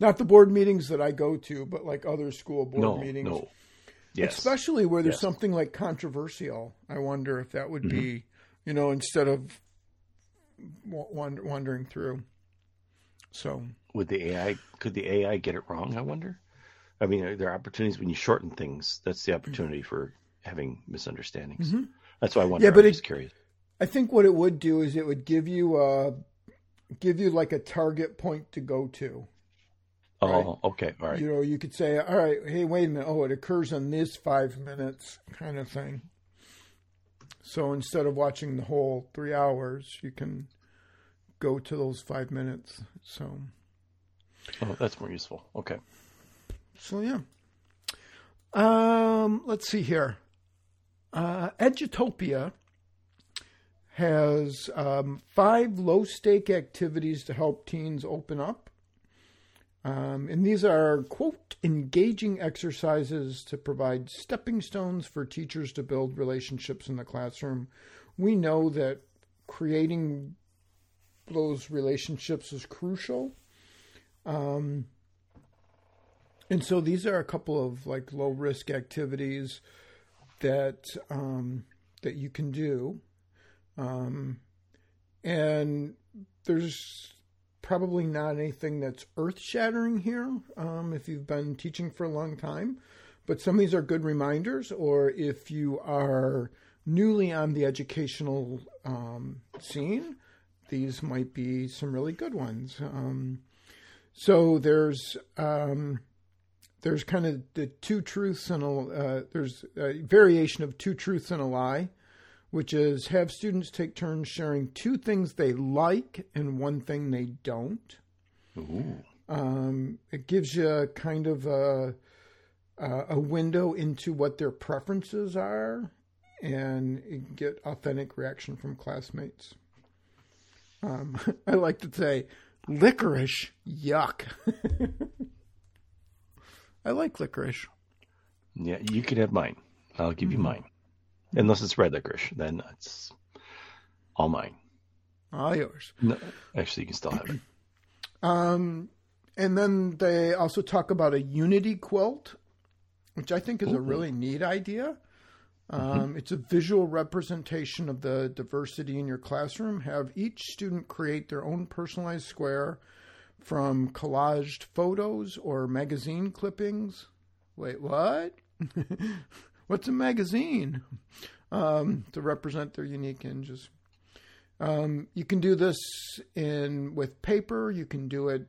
Not the board meetings that I go to, but like other school board No, meetings. no. Yes. Especially where there's Yes. something like controversial. I wonder if that would Mm-hmm. be, you know, instead of wa- wander- wandering through. So, Would the AI could the AI get it wrong? I wonder. I mean, are there opportunities when you shorten things? That's the opportunity for having misunderstandings. That's why I wonder. Mm-hmm. Yeah, but I'm it- just curious. I think what it would do is it would give you a, give you like a target point to go to. Oh, okay, all right. You know, you could say, all right, hey, wait a minute. Oh, it occurs in this five minutes kind of thing. So instead of watching the whole three hours, you can go to those five minutes. So, Oh, that's more useful. Okay. so yeah. Um, let's see here. Uh, Edutopia has um, five low stake activities to help teens open up. Um, and these are, quote, engaging exercises to provide stepping stones for teachers to build relationships in the classroom. We know that creating those relationships is crucial. Um, and so these are a couple of like low risk activities that um, that you can do. Um, and there's probably not anything that's earth shattering here um, if you've been teaching for a long time. But some of these are good reminders, or if you are newly on the educational um, scene, these might be some really good ones. Um, so there's um, there's kind of the two truths and a uh, there's a variation of two truths and a lie, which is have students take turns sharing two things they like and one thing they don't. Ooh. Um, it gives you kind of a a window into what their preferences are, and get authentic reaction from classmates. Um, I like to say, licorice, yuck. I like licorice. Yeah, you can have mine. I'll give Mm-hmm. you mine. Unless it's red licorice, then it's All mine. All yours. No, actually, you can still have it. Um, and then they also talk about a unity quilt, which I think is a really neat idea. Um, It's a visual representation of the diversity in your classroom. Have each student create their own personalized square from collaged photos or magazine clippings. Wait, what? What's a magazine? Um, to represent their unique hinges. Um, you can do this in with paper. You can do it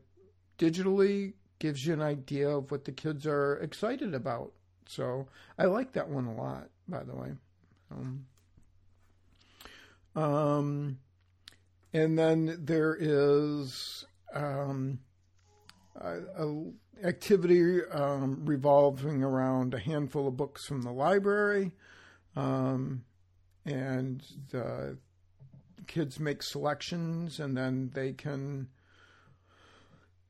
digitally. Gives you an idea of what the kids are excited about. So I like that one a lot. By the way. Um, um, and then there is um, a, a activity um, revolving around a handful of books from the library, um, and the kids make selections, and then they can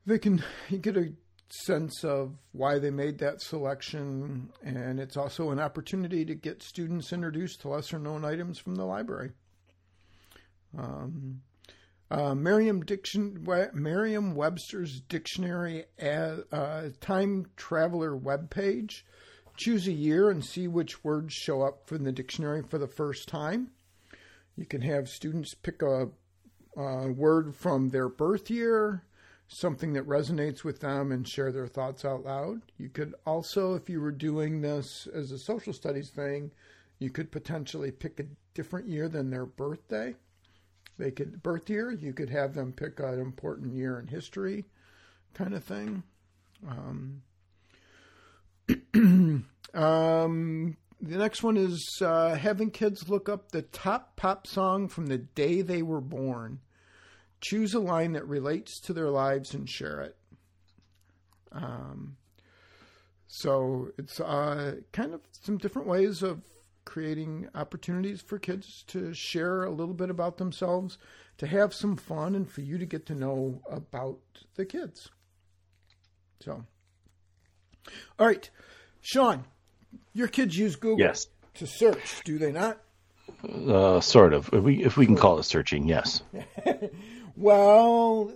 they can get a sense of why they made that selection, and it's also an opportunity to get students introduced to lesser known items from the library. Um, uh, Merriam, Diction, Merriam Webster's Dictionary as, uh, Time Traveler webpage. Choose a year and see which words show up from the dictionary for the first time. You can have students pick a, a word from their birth year, something that resonates with them, and share their thoughts out loud. You could also, if you were doing this as a social studies thing, you could potentially pick a different year than their birthday. They could birth year. You could have them pick an important year in history, kind of thing. Um, um, the next one is uh, having kids look up the top pop song from the day they were born. Choose a line that relates to their lives and share it. Um, so it's uh, kind of some different ways of creating opportunities for kids to share a little bit about themselves, to have some fun, and for you to get to know about the kids. So, all right, Sean, your kids use Google Yes. to search, do they not? Uh, sort of. If we if we can call it searching, yes. Well,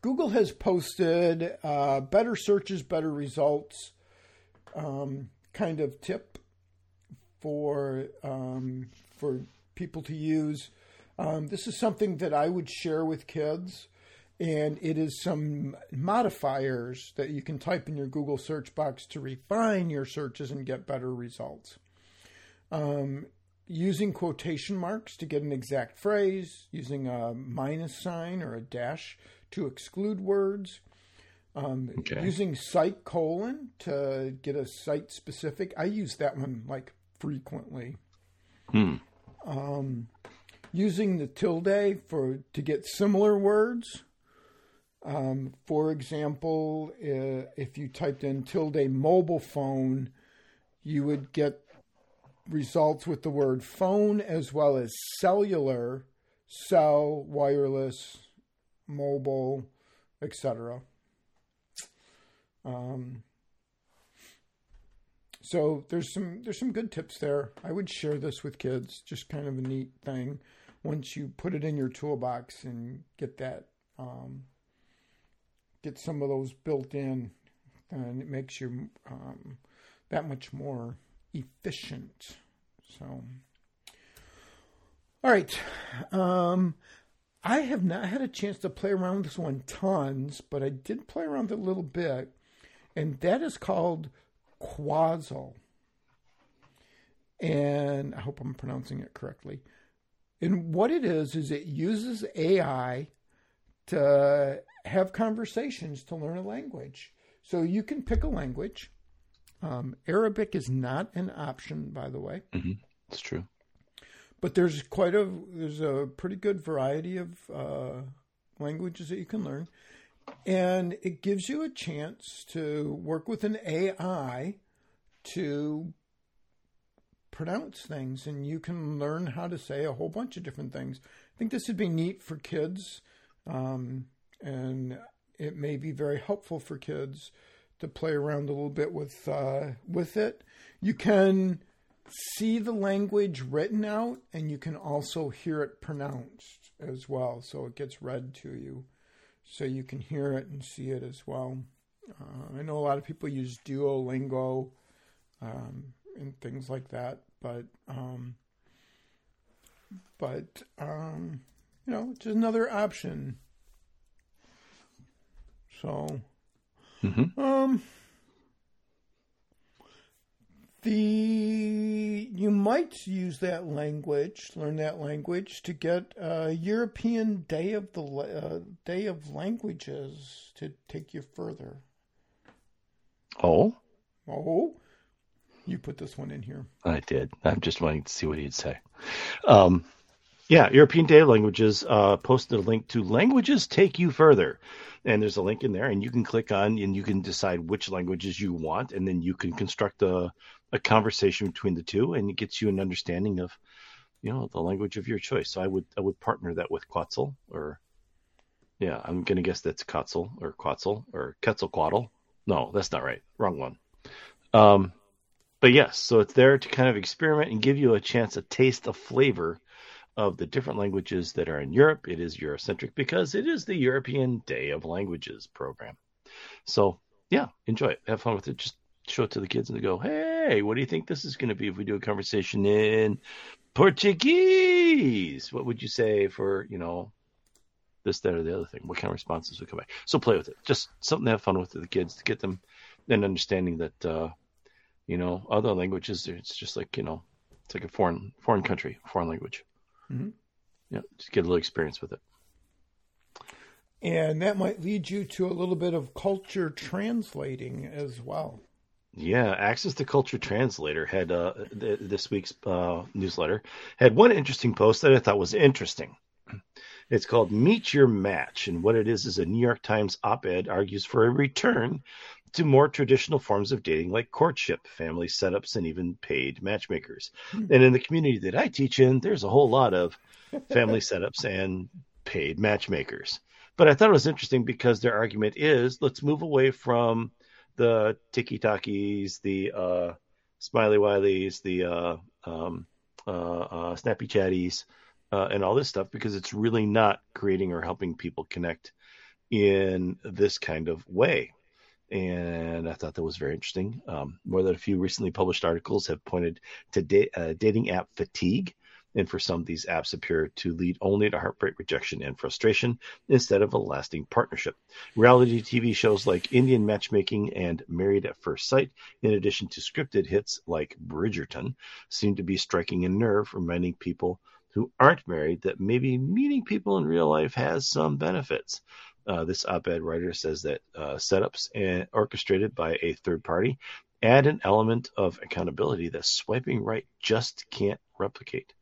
Google has posted uh, better searches, better results um, kind of tip for um, for people to use. Um, this is something that I would share with kids, and it is some modifiers that you can type in your Google search box to refine your searches and get better results. Um, using quotation marks to get an exact phrase, using a minus sign or a dash to exclude words, um, Okay. using site colon to get a site specific. I use that one like frequently. Hmm. Um, using the tilde for to get similar words. Um, for example, uh, if you typed in tilde mobile phone, you would get results with the word phone as well as cellular, cell, wireless, mobile, etc. Um, so there's some there's some good tips there. I would share this with kids. Just kind of a neat thing. Once you put it in your toolbox and get that, um, get some of those built in, and it makes you um, that much more efficient. So, all right. Um, I have not had a chance to play around with this one tons, but I did play around with it a little bit, and that is called Quazel. And I hope I'm pronouncing it correctly. And what it is, is it uses AI to have conversations to learn a language. So you can pick a language. Um, Arabic is not an option, by the way, It's true. but there's quite a there's a pretty good variety of uh, languages that you can learn, and it gives you a chance to work with an AI to pronounce things, and you can learn how to say a whole bunch of different things. I think this would be neat for kids, um, and it may be very helpful for kids to play around a little bit with uh, with it. You can see the language written out and you can also hear it pronounced as well. So it gets read to you. So you can hear it and see it as well. Uh, I know a lot of people use Duolingo um, and things like that, but um, but um, you know, it's another option. So, Mhm. um, the you might use that language, learn that language to get a European Day of the uh, Day of Languages to take you further. Oh, Oh, you put this one in here. I did. I'm just wanting to see what he'd say. Um, yeah, European Day of Languages uh, posted a link to Languages Take You Further. And there's a link in there, and you can click on and you can decide which languages you want, and then you can construct a, a conversation between the two, and it gets you an understanding of, you know, the language of your choice. So I would I would partner that with Quetzal, or yeah, I'm gonna guess that's Quetzal or Quetzal or Quetzalcoatl. No, that's not right. Wrong one. Um, but yes, so it's there to kind of experiment and give you a chance, a taste, a flavor of the different languages that are in Europe. It is Eurocentric because it is the European Day of Languages program. So yeah, enjoy it. Have fun with it. Just show it to the kids and go, hey, what do you think this is going to be if we do a conversation in Portuguese? What would you say for, you know, this, that, or the other thing? What kind of responses would come back? So play with it. Just something to have fun with the kids to get them an understanding that, uh, you know, other languages, it's just like, you know, it's like a foreign foreign country, foreign language. Mhm. Yeah, just get a little experience with it. And that might lead you to a little bit of culture translating as well. Yeah, Axis to Culture Translator had uh, th- this week's uh, newsletter had one interesting post that I thought was interesting. It's called "Meet Your Match," and what it is is a New York Times op-ed argues for a return to more traditional forms of dating, like courtship, family setups, and even paid matchmakers. And in the community that I teach in, there's a whole lot of family setups and paid matchmakers. But I thought it was interesting because their argument is let's move away from the tiki takis, the uh, smiley wileys, the uh, um, uh, uh, snappy chatties, uh, and all this stuff because it's really not creating or helping people connect in this kind of way. And I thought that was very interesting. Um, more than a few recently published articles have pointed to da- dating app fatigue. And for some, these apps appear to lead only to heartbreak, rejection, and frustration instead of a lasting partnership. Reality TV shows like Indian Matchmaking and Married at First Sight, in addition to scripted hits like Bridgerton, seem to be striking a nerve, reminding people who aren't married that maybe meeting people in real life has some benefits. Uh, this op-ed writer says that uh, setups and orchestrated by a third party add an element of accountability that swiping right just can't replicate.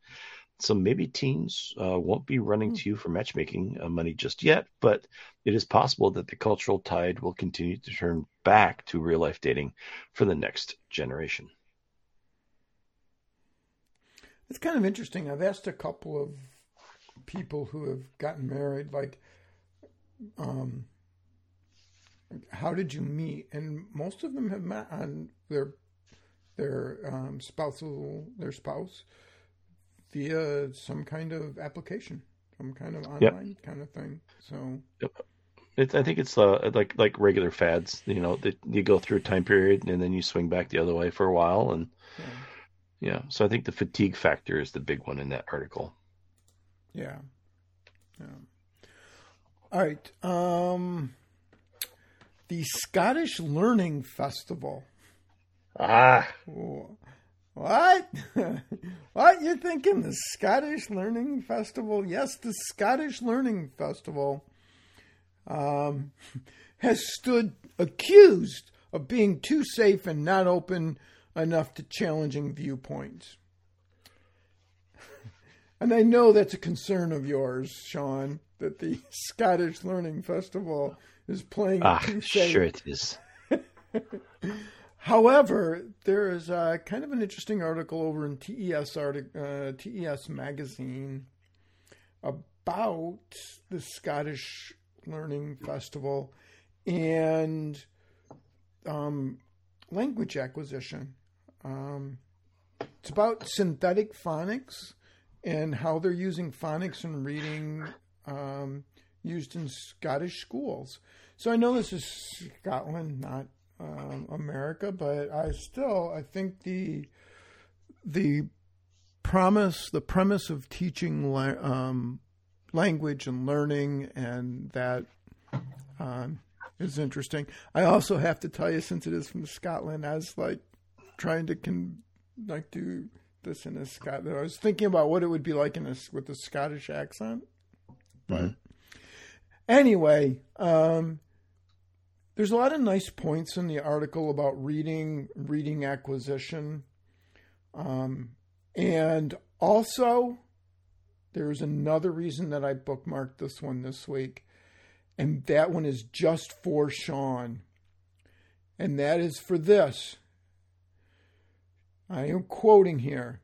So maybe teens uh, won't be running to you for matchmaking uh, money just yet, but it is possible that the cultural tide will continue to turn back to real life dating for the next generation. It's kind of interesting. I've asked a couple of people who have gotten married, like, um, how did you meet? And most of them have met on their their um, spousal their spouse via some kind of application, some kind of online kind of thing. So It's, I think it's uh, like like regular fads, you know, that you go through a time period and then you swing back the other way for a while, and yeah, yeah. So I think the fatigue factor is the big one in that article. yeah. yeah. All right. Um, the Scottish Learning Festival. Ah, What? what? You're thinking the Scottish Learning Festival? Yes, the Scottish Learning Festival um, has stood accused of being too safe and not open enough to challenging viewpoints. And I know that's a concern of yours, Sean, that the Scottish Learning Festival is playing ah, too safe. sure it is. However, there is uh, kind of an interesting article over in TES artic- uh, TES magazine about the Scottish Learning Festival and um, language acquisition. Um, it's about synthetic phonics and how they're using phonics and reading um, used in Scottish schools. So I know this is Scotland, not um, America, but I still I think the the promise, the premise of teaching la- um, language and learning, and that um, is interesting. I also have to tell you, since it is from Scotland, I was like trying to con- like do this in a Scot. I was thinking about what it would be like in a with a Scottish accent, but mm-hmm. anyway, um, there's a lot of nice points in the article about reading, reading acquisition, um, and also there's another reason that I bookmarked this one this week, and that one is just for Sean, and that is for this. I am quoting here.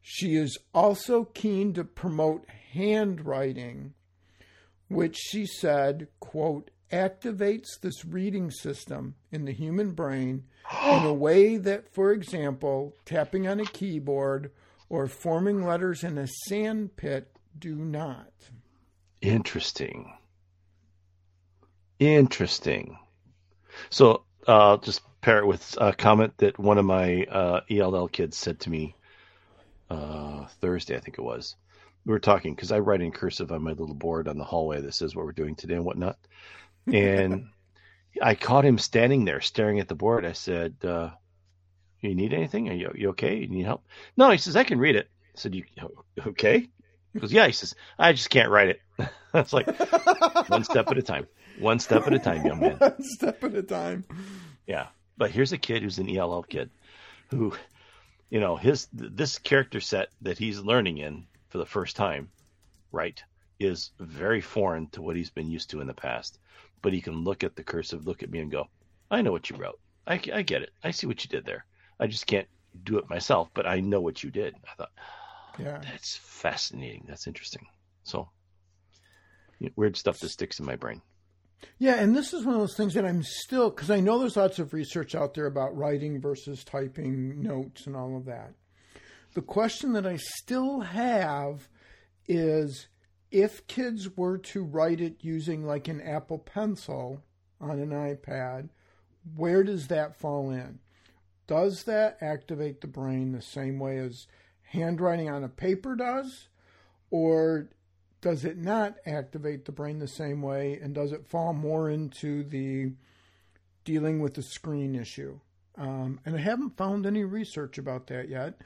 She is also keen to promote handwriting, which she said, quote, activates this reading system in the human brain in a way that, for example, tapping on a keyboard or forming letters in a sand pit do not. Interesting. Interesting. So, I'll uh, just pair it with a comment that one of my uh, ELL kids said to me uh, Thursday, I think it was. We were talking because I write in cursive on my little board on the hallway that says what we're doing today and whatnot. And I caught him standing there staring at the board. I said, uh, "You need anything? Are you, you okay? You need help?" No, he says, "I can read it." I said, "You okay?" He goes, "Yeah." He says, "I just can't write it." That's like one step at a time. One step at a time, young man. One step at a time. Yeah, but here's a kid who's an ELL kid, who, you know, his this character set that he's learning in for the first time, right, is very foreign to what he's been used to in the past but he can look at the cursive, look at me, and go, "I know what you wrote. I, I get it. I see what you did there. I just can't do it myself, but I know what you did." I thought, "Yeah, that's fascinating. That's interesting." So you know, weird stuff that sticks in my brain. Yeah, and this is one of those things that I'm still because I know there's lots of research out there about writing versus typing notes and all of that. The question that I still have is if kids were to write it using like an Apple Pencil on an iPad, where does that fall in? Does that activate the brain the same way as handwriting on a paper does? Or does it not activate the brain the same way? And does it fall more into the dealing with the screen issue? Um, and I haven't found any research about that yet.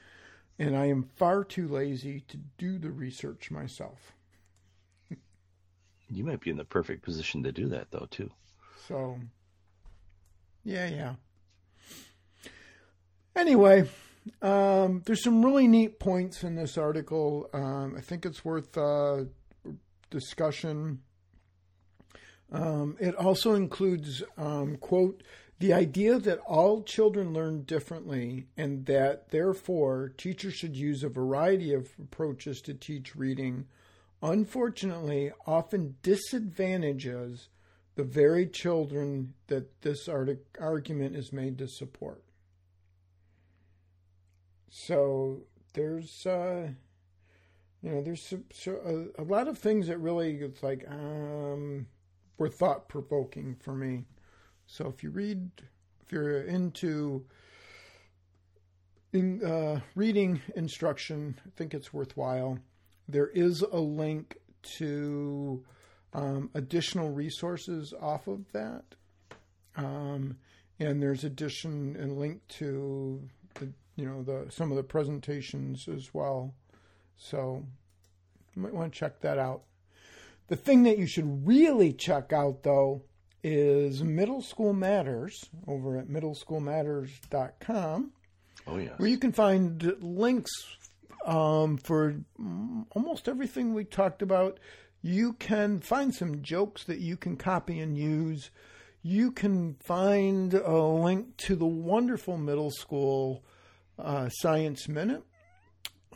And I am far too lazy to do the research myself. You might be in the perfect position to do that, though, too. So, yeah, yeah. Anyway, um, there's some really neat points in this article. Um, I think it's worth uh, discussion. Um, it also includes, um, quote, the idea that all children learn differently and that therefore teachers should use a variety of approaches to teach reading unfortunately often disadvantages the very children that this argument is made to support. So there's, uh, you know, there's so, a, a, lot of things that really it's like um, were thought provoking for me. So if you read, if you're into in uh, reading instruction, I think it's worthwhile. There is a link to um, additional resources off of that. Um, and there's addition and link to the you know the some of the presentations as well. So you might want to check that out. The thing that you should really check out though is Middle School Matters over at middleschoolmatters.com. Oh yeah. Where you can find links um, for almost everything we talked about. You can find some jokes that you can copy and use. You can find a link to the wonderful middle school uh, Science Minute.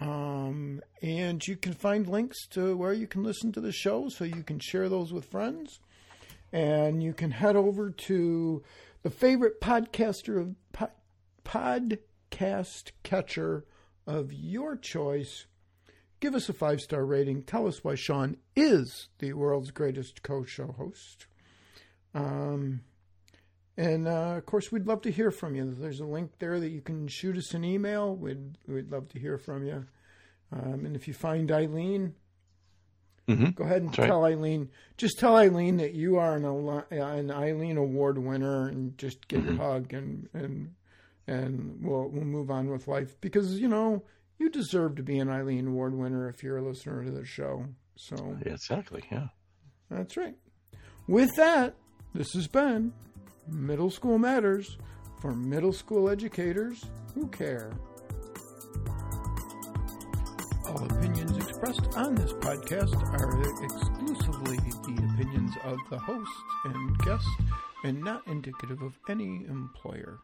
Um, and you can find links to where you can listen to the show so you can share those with friends. And you can head over to the favorite podcaster of po- podcast catcher of your choice. Give us a five star rating. Tell us why Sean is the world's greatest co show host. Um, and uh, of course, we'd love to hear from you. There's a link there that you can shoot us an email. We'd, we'd love to hear from you. Um, and if you find Eileen, Mm-hmm. Go ahead and That's right. tell Eileen. Just tell Eileen that you are an, an Eileen Award winner, and just get Mm-hmm. a hug, and and and we'll we'll move on with life because you know you deserve to be an Eileen Award winner if you're a listener to the show. So exactly. Yeah. that's right. With that, this has been Middle School Matters for middle school educators who care. All opinions expressed on this podcast are exclusively the opinions of the host and guest and not indicative of any employer.